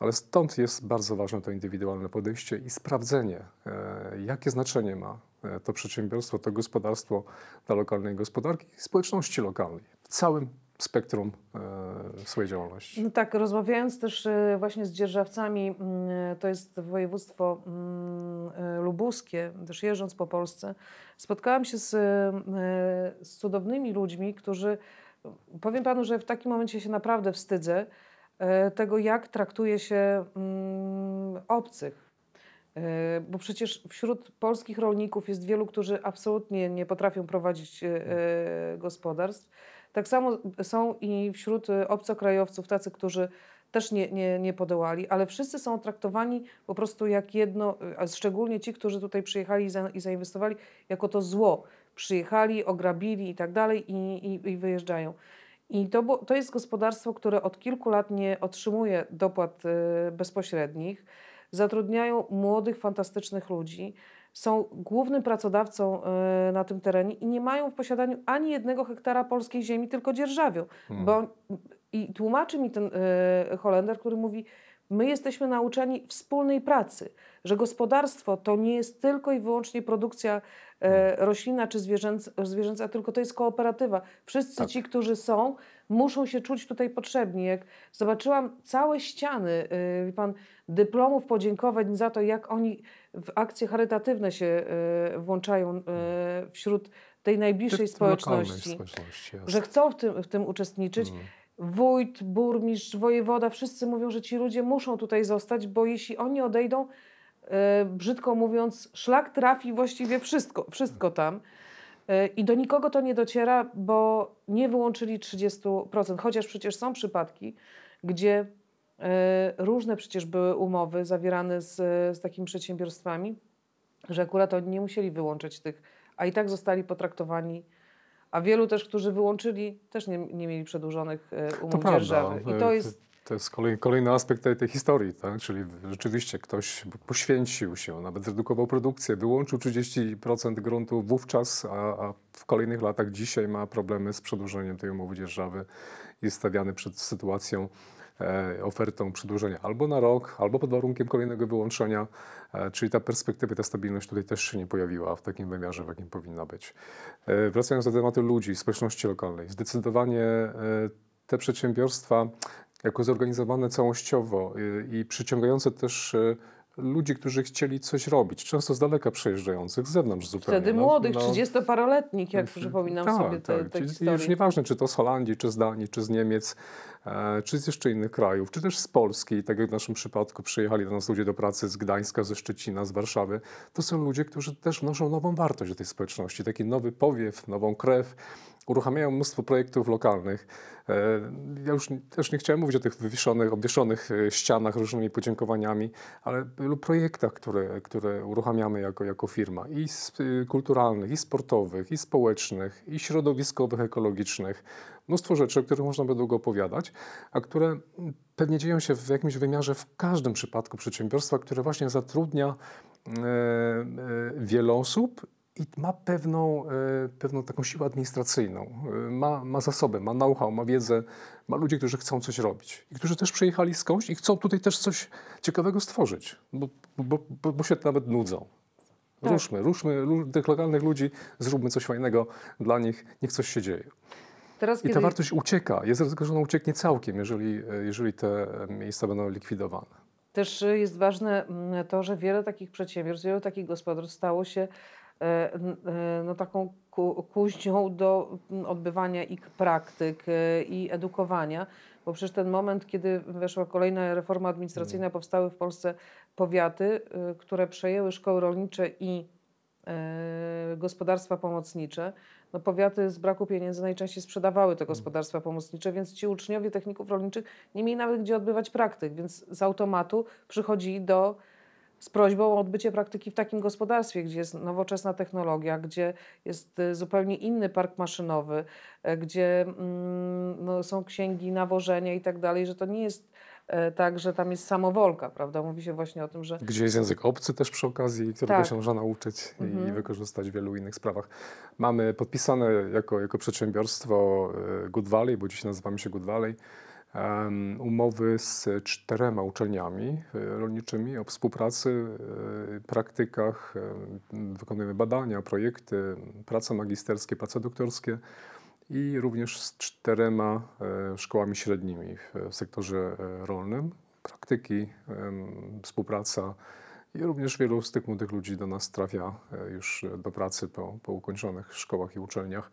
ale stąd jest bardzo ważne to indywidualne podejście i sprawdzenie, e, jakie znaczenie ma e, to przedsiębiorstwo, to gospodarstwo dla lokalnej gospodarki i społeczności lokalnej w całym spektrum e, swojej działalności. No tak, rozmawiając też właśnie z dzierżawcami, mm, to jest województwo mm, lubuskie, też jeżdżąc po Polsce, spotkałam się z, z cudownymi ludźmi, którzy, powiem panu, że w takim momencie się naprawdę wstydzę tego, jak traktuje się mm, obcych. E, Bo przecież wśród polskich rolników jest wielu, którzy absolutnie nie potrafią prowadzić e, e, gospodarstw. Tak samo są i wśród e, obcokrajowców tacy, którzy też nie, nie, nie podołali, ale wszyscy są traktowani po prostu jak jedno, e, a szczególnie ci, którzy tutaj przyjechali i, za, i zainwestowali, jako to zło. Przyjechali, ograbili i tak dalej i, i, i wyjeżdżają. I to, to jest gospodarstwo, które od kilku lat nie otrzymuje dopłat e, bezpośrednich. Zatrudniają młodych, fantastycznych ludzi. Są głównym pracodawcą e, na tym terenie i nie mają w posiadaniu ani jednego hektara polskiej ziemi, tylko dzierżawią. Hmm. Bo, I tłumaczy mi ten e, Holender, który mówi, my jesteśmy nauczeni wspólnej pracy, że gospodarstwo to nie jest tylko i wyłącznie produkcja e, roślina czy zwierzęc, zwierzęca, tylko to jest kooperatywa. Wszyscy Tak. ci, którzy są, muszą się czuć tutaj potrzebni. Jak zobaczyłam całe ściany, y, pan, dyplomów podziękowań za to, jak oni w akcje charytatywne się y, włączają y, wśród tej najbliższej społeczności, społeczności że chcą w tym, w tym uczestniczyć. Mm. Wójt, burmistrz, wojewoda, wszyscy mówią, że ci ludzie muszą tutaj zostać, bo jeśli oni odejdą, e, brzydko mówiąc, szlak trafi właściwie wszystko, wszystko tam. E, I do nikogo to nie dociera, bo nie wyłączyli 30%, chociaż przecież są przypadki, gdzie e, różne przecież były umowy zawierane z, z takimi przedsiębiorstwami, że akurat oni nie musieli wyłączyć tych, a i tak zostali potraktowani. A wielu też, którzy wyłączyli, też nie, nie mieli przedłużonych e, To umów prawda. dzierżawy. I E, to jest To jest kolej, kolejny aspekt tej, tej historii, tak? czyli rzeczywiście ktoś poświęcił się, nawet zredukował produkcję, wyłączył 30% gruntu wówczas, a, a w kolejnych latach dzisiaj ma problemy z przedłużeniem tej umowy dzierżawy. Jest stawiany przed sytuacją, e, ofertą przedłużenia albo na rok, albo pod warunkiem kolejnego wyłączenia, e, czyli ta perspektywa, ta stabilność tutaj też się nie pojawiła w takim wymiarze, w jakim powinna być. E, wracając do tematu ludzi, społeczności lokalnej, zdecydowanie e, te przedsiębiorstwa jako zorganizowane całościowo i przyciągające też ludzi, którzy chcieli coś robić, często z daleka przyjeżdżających, z zewnątrz zupełnie. wtedy No, młodych, no, 30-paroletnich, jak przypominam tak, sobie te, tak. te historie. Już nieważne, czy to z Holandii, czy z Danii, czy z Niemiec, e, czy z jeszcze innych krajów, czy też z Polski, tak jak w naszym przypadku przyjechali do nas ludzie do pracy z Gdańska, ze Szczecina, z Warszawy. To są ludzie, którzy też wnoszą nową wartość do tej społeczności, taki nowy powiew, nową krew. Uruchamiają mnóstwo projektów lokalnych. E, Ja już też nie chciałem mówić o tych wywieszonych, obwieszonych e, ścianach różnymi podziękowaniami, ale wielu projektach, które, które uruchamiamy jako, jako firma i y, kulturalnych, i sportowych, i społecznych, i środowiskowych, ekologicznych. Mnóstwo rzeczy, o których można by długo opowiadać, a które pewnie dzieją się w jakimś wymiarze w każdym przypadku przedsiębiorstwa, które właśnie zatrudnia e, e, wiele osób i ma pewną, e, pewną taką siłę administracyjną, ma, ma zasoby, ma know-how, ma wiedzę, ma ludzi, którzy chcą coś robić i którzy też przyjechali skądś i chcą tutaj też coś ciekawego stworzyć, bo, bo, bo, bo się nawet nudzą. Tak. Ruszmy, ruszmy tych lokalnych ludzi, zróbmy coś fajnego dla nich, niech coś się dzieje. Teraz, I kiedy ta wartość ucieka, jest ryzyko, że ona ucieknie całkiem, jeżeli, e, jeżeli te e, miejsca będą likwidowane. też y, jest ważne mm, to, że wiele takich przedsiębiorstw, wiele takich gospodarstw stało się e, e, no, taką ku- kuźnią do mm, odbywania ich praktyk e, i edukowania, bo przecież ten moment, kiedy weszła kolejna reforma administracyjna, powstały w Polsce powiaty, e, które przejęły szkoły rolnicze i e, gospodarstwa pomocnicze. No, powiaty z braku pieniędzy najczęściej sprzedawały te gospodarstwa pomocnicze, więc ci uczniowie techników rolniczych nie mieli nawet gdzie odbywać praktyk, więc z automatu przychodzili do z prośbą o odbycie praktyki w takim gospodarstwie, gdzie jest nowoczesna technologia, gdzie jest e, zupełnie inny park maszynowy, e, gdzie mm, no, są księgi nawożenia i tak dalej, że to nie jest e, tak, że tam jest samowolka, prawda? Mówi się właśnie o tym, że Gdzie jest język obcy też przy okazji, którego Tak. się można nauczyć i, Mhm. i wykorzystać w wielu innych sprawach. Mamy podpisane jako, jako przedsiębiorstwo e, Good Valley, bo dziś nazywamy się Good Valley, umowy z czterema uczelniami e, rolniczymi o współpracy, e, praktykach, em, wykonujemy badania, projekty, prace magisterskie, prace doktorskie i również z czterema e, szkołami średnimi w, sektorze e, rolnym. Praktyki, współpraca i również wielu z tych młodych ludzi do nas trafia e, już do pracy po, po ukończonych szkołach i uczelniach.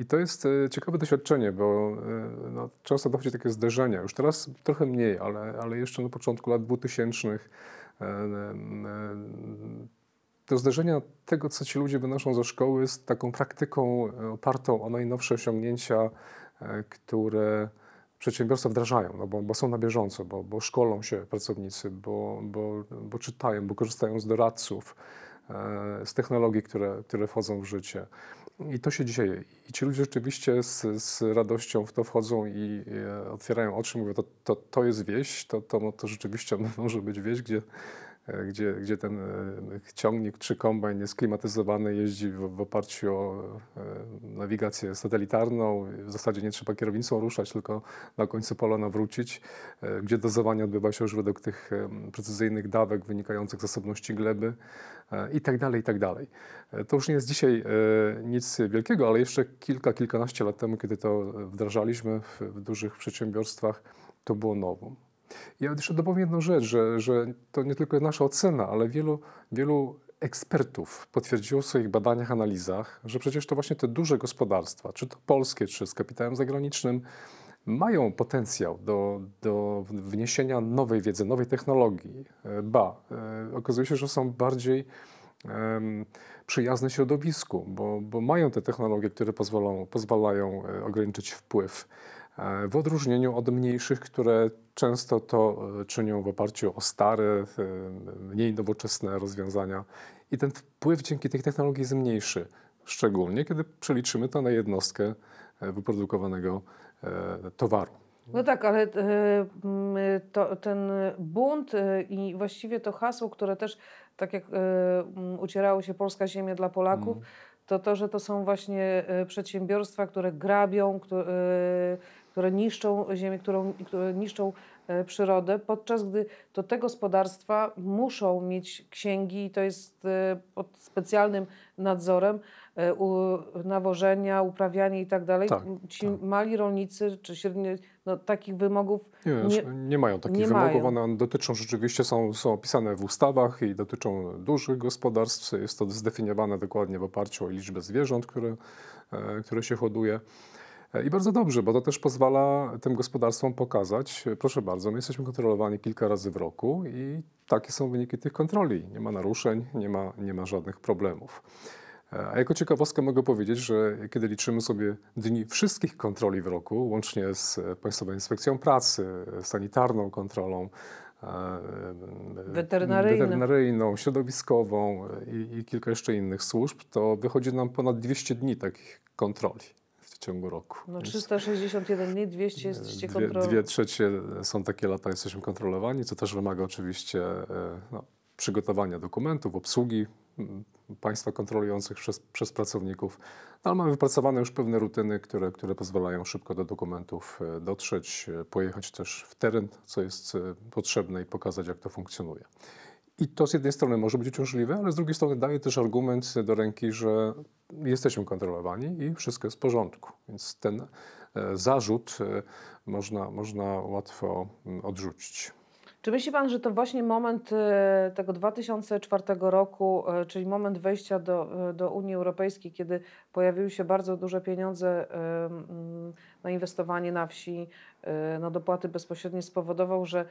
I to jest ciekawe doświadczenie, bo no, często dochodzi takie zderzenia. Już teraz trochę mniej, ale, ale jeszcze na początku lat 2000 to zderzenia tego, co ci ludzie wynoszą ze szkoły, z taką praktyką e, opartą o najnowsze osiągnięcia, e, które przedsiębiorstwa wdrażają, no bo, bo są na bieżąco, bo, bo szkolą się pracownicy, bo, bo, bo czytają, bo korzystają z doradców, e, z technologii, które, które wchodzą w życie. I to się dzieje. I ci ludzie rzeczywiście z, z radością w to wchodzą i otwierają oczy, mówią, to, to, to jest wieś, to, to, to rzeczywiście <laughs> może być wieś, gdzie, gdzie, gdzie ten e, ciągnik czy kombajn jest klimatyzowany, jeździ w, w oparciu o e, nawigację satelitarną. W zasadzie nie trzeba kierownicą ruszać, tylko na końcu pola nawrócić, e, gdzie dozowanie odbywa się już według tych precyzyjnych dawek wynikających z zasobności gleby i tak dalej, i tak dalej. To już nie jest dzisiaj nic wielkiego, ale jeszcze kilka, kilkanaście lat temu, kiedy to wdrażaliśmy w, w dużych przedsiębiorstwach, to było nowum. Ja jeszcze dopowiem jedną rzecz, że, że to nie tylko nasza ocena, ale wielu, wielu ekspertów potwierdziło w swoich badaniach, analizach, że przecież to właśnie te duże gospodarstwa, czy to polskie, czy z kapitałem zagranicznym, mają potencjał do, do wniesienia nowej wiedzy, nowej technologii. E, Ba, e, okazuje się, że są bardziej przyjazne środowisku, bo, bo mają te technologie, które pozwolą, pozwalają e, ograniczyć wpływ. E, W odróżnieniu od mniejszych, które często to e, czynią w oparciu o stare, e, mniej nowoczesne rozwiązania. I ten wpływ dzięki tej technologii jest mniejszy, szczególnie kiedy przeliczymy to na jednostkę wyprodukowanego towaru. No tak, ale to, ten bunt i właściwie to hasło, które też tak jak ucierało się Polska Ziemia dla Polaków, Mm. to to, że to są właśnie przedsiębiorstwa, które grabią, które, które niszczą ziemię, którą, które niszczą e, przyrodę, podczas gdy to te gospodarstwa muszą mieć księgi i to jest e, pod specjalnym nadzorem e, nawożenia, uprawianie i tak dalej. Tak, Ci tak. mali rolnicy czy średni, no, takich wymogów Nie, Nie- nie, nie mają takich nie wymogów. mają. One dotyczą rzeczywiście, są, są opisane w ustawach i dotyczą dużych gospodarstw. Jest to zdefiniowane dokładnie w oparciu o liczbę zwierząt, które, które się hoduje. E, I bardzo dobrze, bo to też pozwala tym gospodarstwom pokazać, e, proszę bardzo, my jesteśmy kontrolowani kilka razy w roku i takie są wyniki tych kontroli. Nie ma naruszeń, nie ma, nie ma żadnych problemów. E, A jako ciekawostkę mogę powiedzieć, że kiedy liczymy sobie dni wszystkich kontroli w roku, łącznie z Państwową Inspekcją Pracy, sanitarną kontrolą, Weterynaryjną. weterynaryjną środowiskową i, i kilka jeszcze innych służb, to wychodzi nam ponad 200 dni takich kontroli ciągu roku. No Więc 361 dni, 200 jesteście dwie, kontrolą. dwie trzecie są takie lata, jesteśmy kontrolowani, co też wymaga oczywiście e, no, przygotowania dokumentów, obsługi mm, państwa kontrolujących przez, przez pracowników. No, ale mamy wypracowane już pewne rutyny, które, które pozwalają szybko do dokumentów e, dotrzeć, e, pojechać też w teren, co jest potrzebne i pokazać, jak to funkcjonuje. I to z jednej strony może być uciążliwe, ale z drugiej strony daje też argument do ręki, że jesteśmy kontrolowani i wszystko jest w porządku. Więc ten e, zarzut e, można, można łatwo mm, odrzucić. Czy myśli Pan, że to właśnie moment e, tego 2004 roku, czyli moment wejścia do, do Unii Europejskiej, kiedy pojawiły się bardzo duże pieniądze mm, na inwestowanie na wsi, na dopłaty bezpośrednie, spowodował, że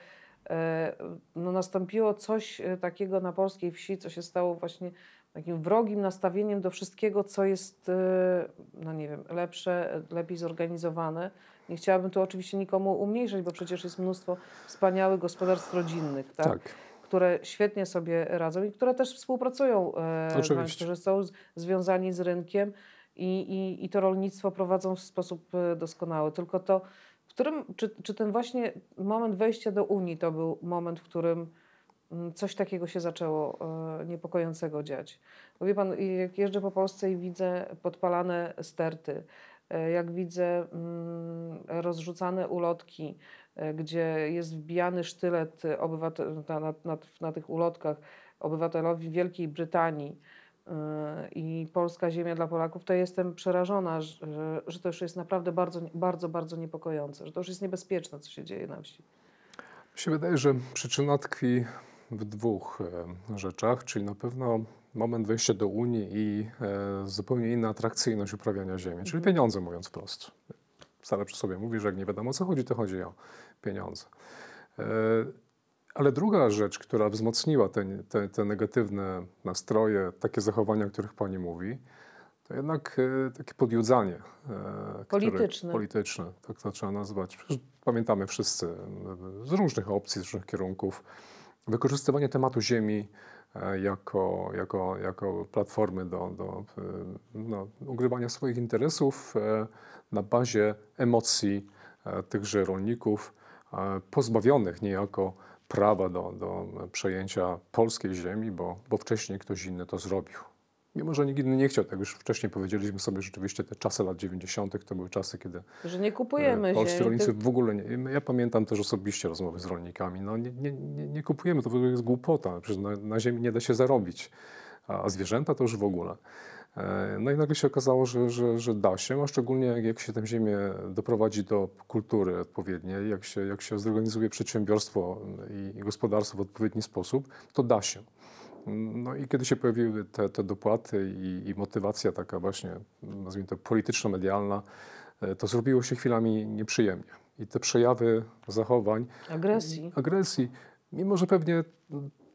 no, nastąpiło coś e, takiego na polskiej wsi, co się stało właśnie takim wrogim nastawieniem do wszystkiego, co jest, e, no nie wiem, lepsze, e, lepiej zorganizowane. Nie chciałabym tu oczywiście nikomu umniejszać, bo przecież jest mnóstwo wspaniałych gospodarstw rodzinnych, tak? Tak. które świetnie sobie radzą i które też współpracują e, Oczywiście. którzy są związani z rynkiem i, i, i to rolnictwo prowadzą w sposób e, doskonały. Tylko to, którym, czy, czy ten właśnie moment wejścia do Unii to był moment, w którym mm, coś takiego się zaczęło e, niepokojącego dziać? Bo wie pan, jak jeżdżę po Polsce i widzę podpalane sterty, e, jak widzę mm, rozrzucane ulotki, e, gdzie jest wbijany sztylet obywatel, na, na, na, na tych ulotkach obywatelowi Wielkiej Brytanii i polska ziemia dla Polaków, to jestem przerażona, że, że to już jest naprawdę bardzo, bardzo, bardzo niepokojące, że to już jest niebezpieczne, co się dzieje na wsi. Mi się wydaje, że przyczyna tkwi w dwóch e, rzeczach, czyli na pewno moment wejścia do Unii i e, zupełnie inna atrakcyjność uprawiania ziemi, czyli pieniądze mówiąc wprost. Stale przy sobie mówi, że jak nie wiadomo o co chodzi, to chodzi o pieniądze. Ale druga rzecz, która wzmocniła te, te, te negatywne nastroje, takie zachowania, o których Pani mówi, to jednak e, takie podjudzanie. e, Polityczne. Które, polityczne, tak to trzeba nazwać. Przecież pamiętamy wszyscy e, z różnych opcji, z różnych kierunków. Wykorzystywanie tematu ziemi e, jako, jako, jako platformy do, do e, no, ugrywania swoich interesów e, na bazie emocji e, tychże rolników, e, pozbawionych niejako prawa do, do przejęcia polskiej ziemi, bo, bo wcześniej ktoś inny to zrobił. Mimo, że nikt inny nie chciał, tak już wcześniej powiedzieliśmy sobie, rzeczywiście te czasy lat 90. to były czasy, kiedy Że nie kupujemy e, polscy rolnicy w ogóle nie. Ja pamiętam też osobiście rozmowy z rolnikami. No nie, nie, nie, nie kupujemy, to w ogóle jest głupota. Przecież na, na ziemi nie da się zarobić, a zwierzęta to już w ogóle. E, No i nagle się okazało, że, że, że da się, a szczególnie jak, się tę ziemię doprowadzi do kultury odpowiedniej, jak się, jak się zorganizuje przedsiębiorstwo i, i gospodarstwo w odpowiedni sposób, to da się. No i kiedy się pojawiły te, te dopłaty i, i motywacja taka właśnie, nazwijmy to polityczno-medialna, e, to zrobiło się chwilami nieprzyjemnie. I te przejawy zachowań, agresji. agresji, mimo że pewnie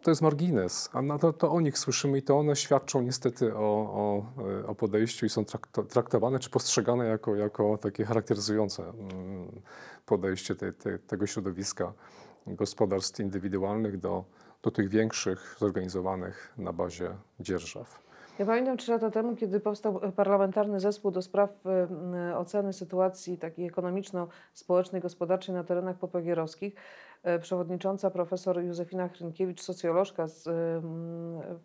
to jest margines, a to, to o nich słyszymy i to one świadczą niestety o, o, e, o podejściu i są trakto- traktowane czy postrzegane jako, jako takie charakteryzujące mm, podejście te, te, tego środowiska gospodarstw indywidualnych do, do tych większych, zorganizowanych na bazie dzierżaw. Ja pamiętam trzy lata temu, kiedy powstał e, parlamentarny zespół do spraw e, m, oceny sytuacji takiej ekonomiczno-społecznej, gospodarczej na terenach popegierowskich. E, Przewodnicząca profesor Józefina Hrynkiewicz, socjolożka, z, e,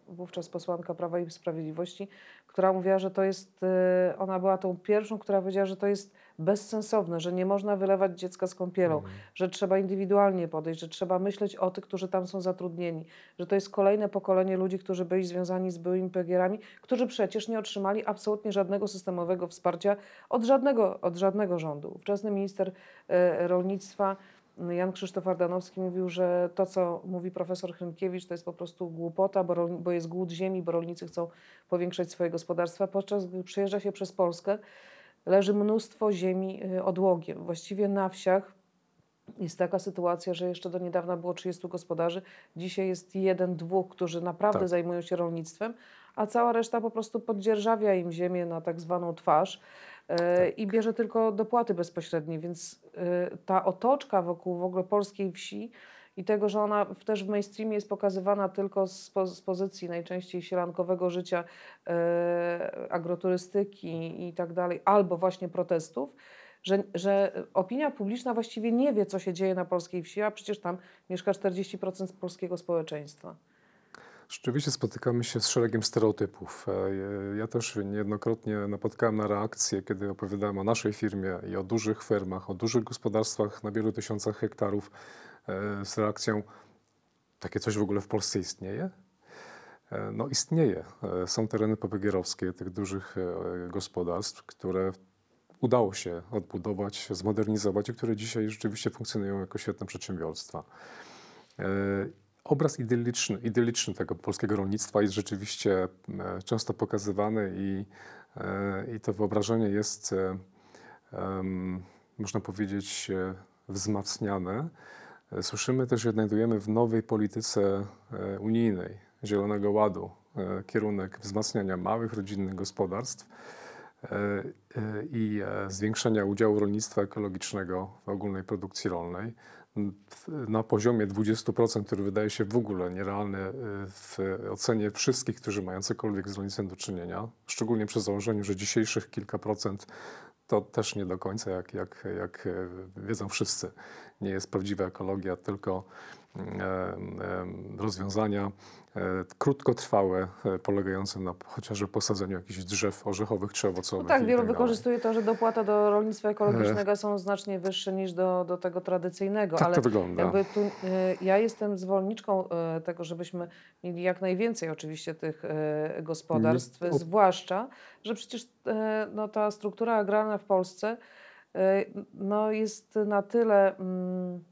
wówczas posłanka Prawa i Sprawiedliwości, która mówiła, że to jest, e, ona była tą pierwszą, która powiedziała, że to jest bezsensowne, że nie można wylewać dziecka z kąpielą, że trzeba indywidualnie podejść, że trzeba myśleć o tych, którzy tam są zatrudnieni, że to jest kolejne pokolenie ludzi, którzy byli związani z byłymi PGR-ami, którzy przecież nie otrzymali absolutnie żadnego systemowego wsparcia od żadnego, od żadnego rządu. Ówczesny minister rolnictwa Jan Krzysztof Ardanowski mówił, że to, co mówi profesor Hrynkiewicz, to jest po prostu głupota, bo, bo jest głód ziemi, bo rolnicy chcą powiększać swoje gospodarstwa, podczas gdy przejeżdża się przez Polskę, leży mnóstwo ziemi y, odłogiem. Właściwie na wsiach jest taka sytuacja, że jeszcze do niedawna było 30 gospodarzy, dzisiaj jest jeden, dwóch, którzy naprawdę Tak. zajmują się rolnictwem, a cała reszta po prostu poddzierżawia im ziemię na tak zwaną twarz i bierze tylko dopłaty bezpośrednie, więc e, ta otoczka wokół w ogóle polskiej wsi i tego, że ona też w mainstreamie jest pokazywana tylko z, po, z pozycji najczęściej sielankowego życia, e, agroturystyki i tak dalej, albo właśnie protestów, że, że opinia publiczna właściwie nie wie, co się dzieje na polskiej wsi, a przecież tam mieszka 40% polskiego społeczeństwa. Rzeczywiście spotykamy się z szeregiem stereotypów. E, Ja też niejednokrotnie napotkałem na reakcje, kiedy opowiadałem o naszej firmie i o dużych fermach, o dużych gospodarstwach na wielu tysiącach hektarów, e, z reakcją: takie coś w ogóle w Polsce istnieje? E, No, istnieje. Są tereny popegierowskie tych dużych gospodarstw, które udało się odbudować, zmodernizować i które dzisiaj rzeczywiście funkcjonują jako świetne przedsiębiorstwa. Obraz idylliczny, idylliczny tego polskiego rolnictwa jest rzeczywiście e, często pokazywany i, e, i to wyobrażenie jest, e, można powiedzieć, wzmacniane. Słyszymy też, że znajdujemy w nowej polityce unijnej, Zielonego Ładu, kierunek wzmacniania małych rodzinnych gospodarstw i zwiększenia udziału rolnictwa ekologicznego w ogólnej produkcji rolnej. Na poziomie 20%, który wydaje się w ogóle nierealny y, w ocenie wszystkich, którzy mają cokolwiek z rolnictwem do czynienia, szczególnie przy założeniu, że dzisiejszych kilka procent to też nie do końca, jak, jak, jak e, wiedzą wszyscy, nie jest prawdziwa ekologia, tylko mm, rozwiązania krótkotrwałe, e, polegające na chociażby posadzeniu jakichś drzew orzechowych czy No owocowych. tak, i wielu dalej. wykorzystuje to, że dopłata do rolnictwa ekologicznego są znacznie wyższe niż do, do tego tradycyjnego. Tak ale to wygląda. Tu, y, ja jestem zwolenniczką tego, żebyśmy mieli jak najwięcej oczywiście tych gospodarstw, Nie- o- zwłaszcza, że przecież no, ta struktura agrarna w Polsce no, jest na tyle, mm,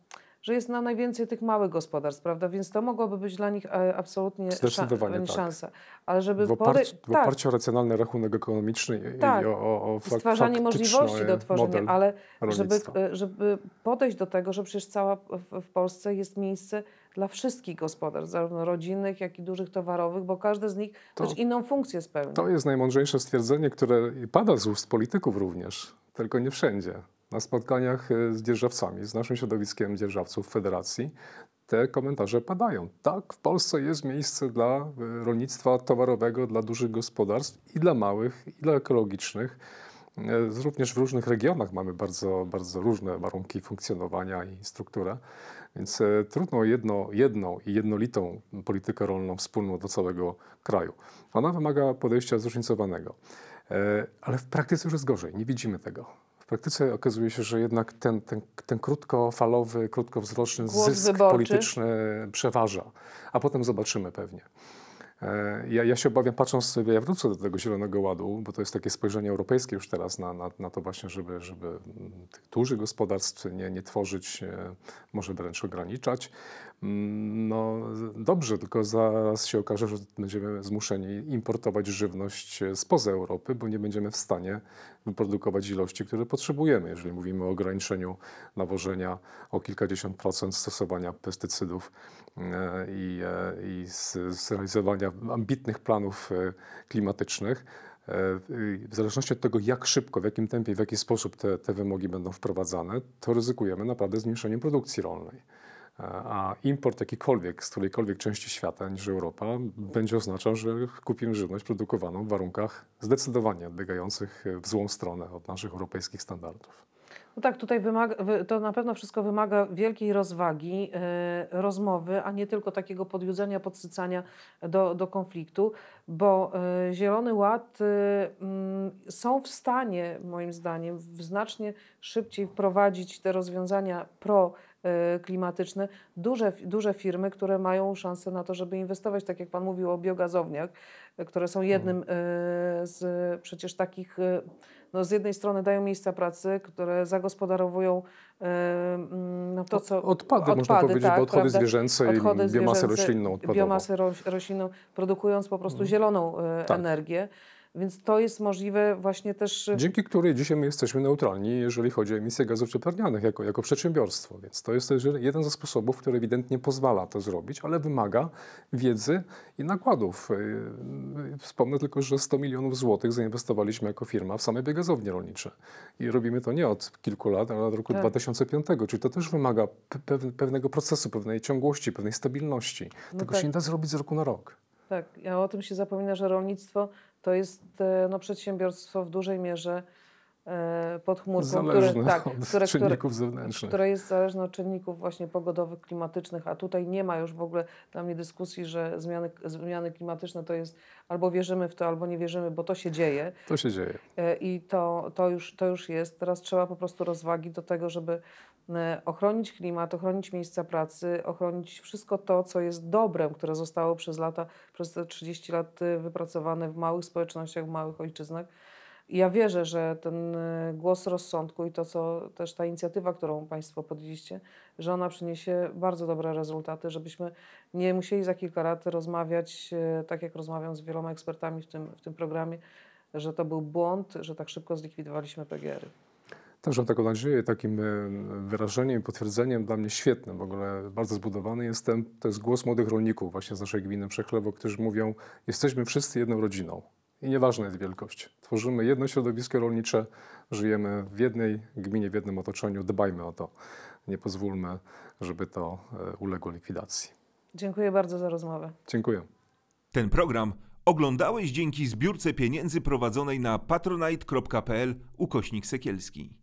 że jest na najwięcej tych małych gospodarstw, prawda? Więc to mogłoby być dla nich e, absolutnie Zdecydowanie szan- tak. szansa. Ale żeby W oparciu, tak, o racjonalny rachunek ekonomiczny i, Tak. i o, o, o stwarzanie możliwości do tworzenia, ale żeby, e, żeby podejść do tego, że przecież cała w, w Polsce jest miejsce dla wszystkich gospodarstw, zarówno rodzinnych, jak i dużych towarowych, bo każdy z nich To- też inną funkcję spełnia. To jest najmądrzejsze stwierdzenie, które pada z ust polityków również, tylko nie wszędzie. Na spotkaniach e, z dzierżawcami, z naszym środowiskiem dzierżawców Federacji, te komentarze padają. Tak, w Polsce jest miejsce dla e, rolnictwa towarowego, dla dużych gospodarstw i dla małych, i dla ekologicznych. E, Również w różnych regionach mamy bardzo, bardzo różne warunki funkcjonowania i strukturę, więc trudno jedno, jedną i jednolitą politykę rolną wspólną do całego kraju. Ona wymaga podejścia zróżnicowanego, ale w praktyce już jest gorzej, nie widzimy tego. W praktyce okazuje się, że jednak ten, ten, ten krótkofalowy, krótkowzroczny Głos zysk wyborczy. polityczny przeważa, a potem zobaczymy pewnie. E, Ja, ja się obawiam, patrząc sobie, ja wrócę do tego Zielonego Ładu, bo to jest takie spojrzenie europejskie już teraz na, na, na to właśnie, żeby, żeby tych dużych gospodarstw nie, nie tworzyć, e, może wręcz ograniczać. No dobrze, tylko zaraz się okaże, że będziemy zmuszeni importować żywność spoza Europy, bo nie będziemy w stanie wyprodukować ilości, które potrzebujemy, jeżeli mówimy o ograniczeniu nawożenia o kilkadziesiąt procent stosowania pestycydów e, i, e, i zrealizowania ambitnych planów e, klimatycznych. W zależności od tego, jak szybko, w jakim tempie, w jaki sposób te, te wymogi będą wprowadzane, to ryzykujemy naprawdę zmniejszeniem produkcji rolnej. E, A import jakikolwiek z którejkolwiek części świata niż Europa będzie oznaczał, że kupimy żywność produkowaną w warunkach zdecydowanie odbiegających w złą stronę od naszych europejskich standardów. No tak, tutaj wymaga, wy- to na pewno wszystko wymaga wielkiej rozwagi, e, rozmowy, a nie tylko takiego podjudzenia, podsycania do, do konfliktu, bo e, Zielony Ład e, mm, są w stanie, moim zdaniem, znacznie szybciej wprowadzić te rozwiązania proklimatyczne. Duże, fi- duże firmy, które mają szansę na to, żeby inwestować, tak jak Pan mówił o biogazowniach, e, które są jednym e, z przecież takich no z jednej strony dają miejsca pracy, które zagospodarowują mm, no to, co... Odpady, można powiedzieć, bo odchody zwierzęce i biomasę roślinną odpadową. Biomasę roś, roślinną, produkując po prostu zieloną e, Tak. energię. Więc to jest możliwe właśnie też... Dzięki której dzisiaj my jesteśmy neutralni, jeżeli chodzi o emisję gazów cieplarnianych jako, jako przedsiębiorstwo. Więc to jest też jeden ze sposobów, który ewidentnie pozwala to zrobić, ale wymaga wiedzy i nakładów. Yy, Wspomnę tylko, że 100 milionów złotych zainwestowaliśmy jako firma w same biogazownie rolnicze. I robimy to nie od kilku lat, ale od roku Tak. 2005. Czyli to też wymaga pe- pew- pewnego procesu, pewnej ciągłości, pewnej stabilności. No Tego tak. się nie da zrobić z roku na rok. Tak, ja o tym się zapomina, że rolnictwo to jest e, no, przedsiębiorstwo w dużej mierze e, pod chmurką, Zależne które, tak, od które, które, czynników zewnętrznych. które jest zależne od czynników właśnie pogodowych, klimatycznych, a tutaj nie ma już w ogóle dla mnie dyskusji, że zmiany, zmiany klimatyczne to jest albo wierzymy w to, albo nie wierzymy, bo to się dzieje. To się dzieje. E, I to, to, już, to już jest. Teraz trzeba po prostu rozwagi do tego, żeby ochronić klimat, ochronić miejsca pracy, ochronić wszystko to, co jest dobrem, które zostało przez lata, przez te 30 lat e, wypracowane w małych społecznościach, w małych ojczyznach. I ja wierzę, że ten e, głos rozsądku i to, co też ta inicjatywa, którą Państwo podjęliście, że ona przyniesie bardzo dobre rezultaty, żebyśmy nie musieli za kilka lat rozmawiać, e, tak jak rozmawiam z wieloma ekspertami w tym, w tym programie, że to był błąd, że tak szybko zlikwidowaliśmy PGR-y. Też mam taką nadzieję, takim e, wyrażeniem i potwierdzeniem dla mnie świetnym, w ogóle bardzo zbudowany jestem, to jest głos młodych rolników właśnie z naszej gminy Przechlewo, którzy mówią, jesteśmy wszyscy jedną rodziną i nieważna jest wielkość. Tworzymy jedno środowisko rolnicze, żyjemy w jednej gminie, w jednym otoczeniu, dbajmy o to. Nie pozwólmy, żeby to e, uległo likwidacji. Dziękuję bardzo za rozmowę. Dziękuję. Ten program oglądałeś dzięki zbiórce pieniędzy prowadzonej na patronite.pl ukośnik sekielski.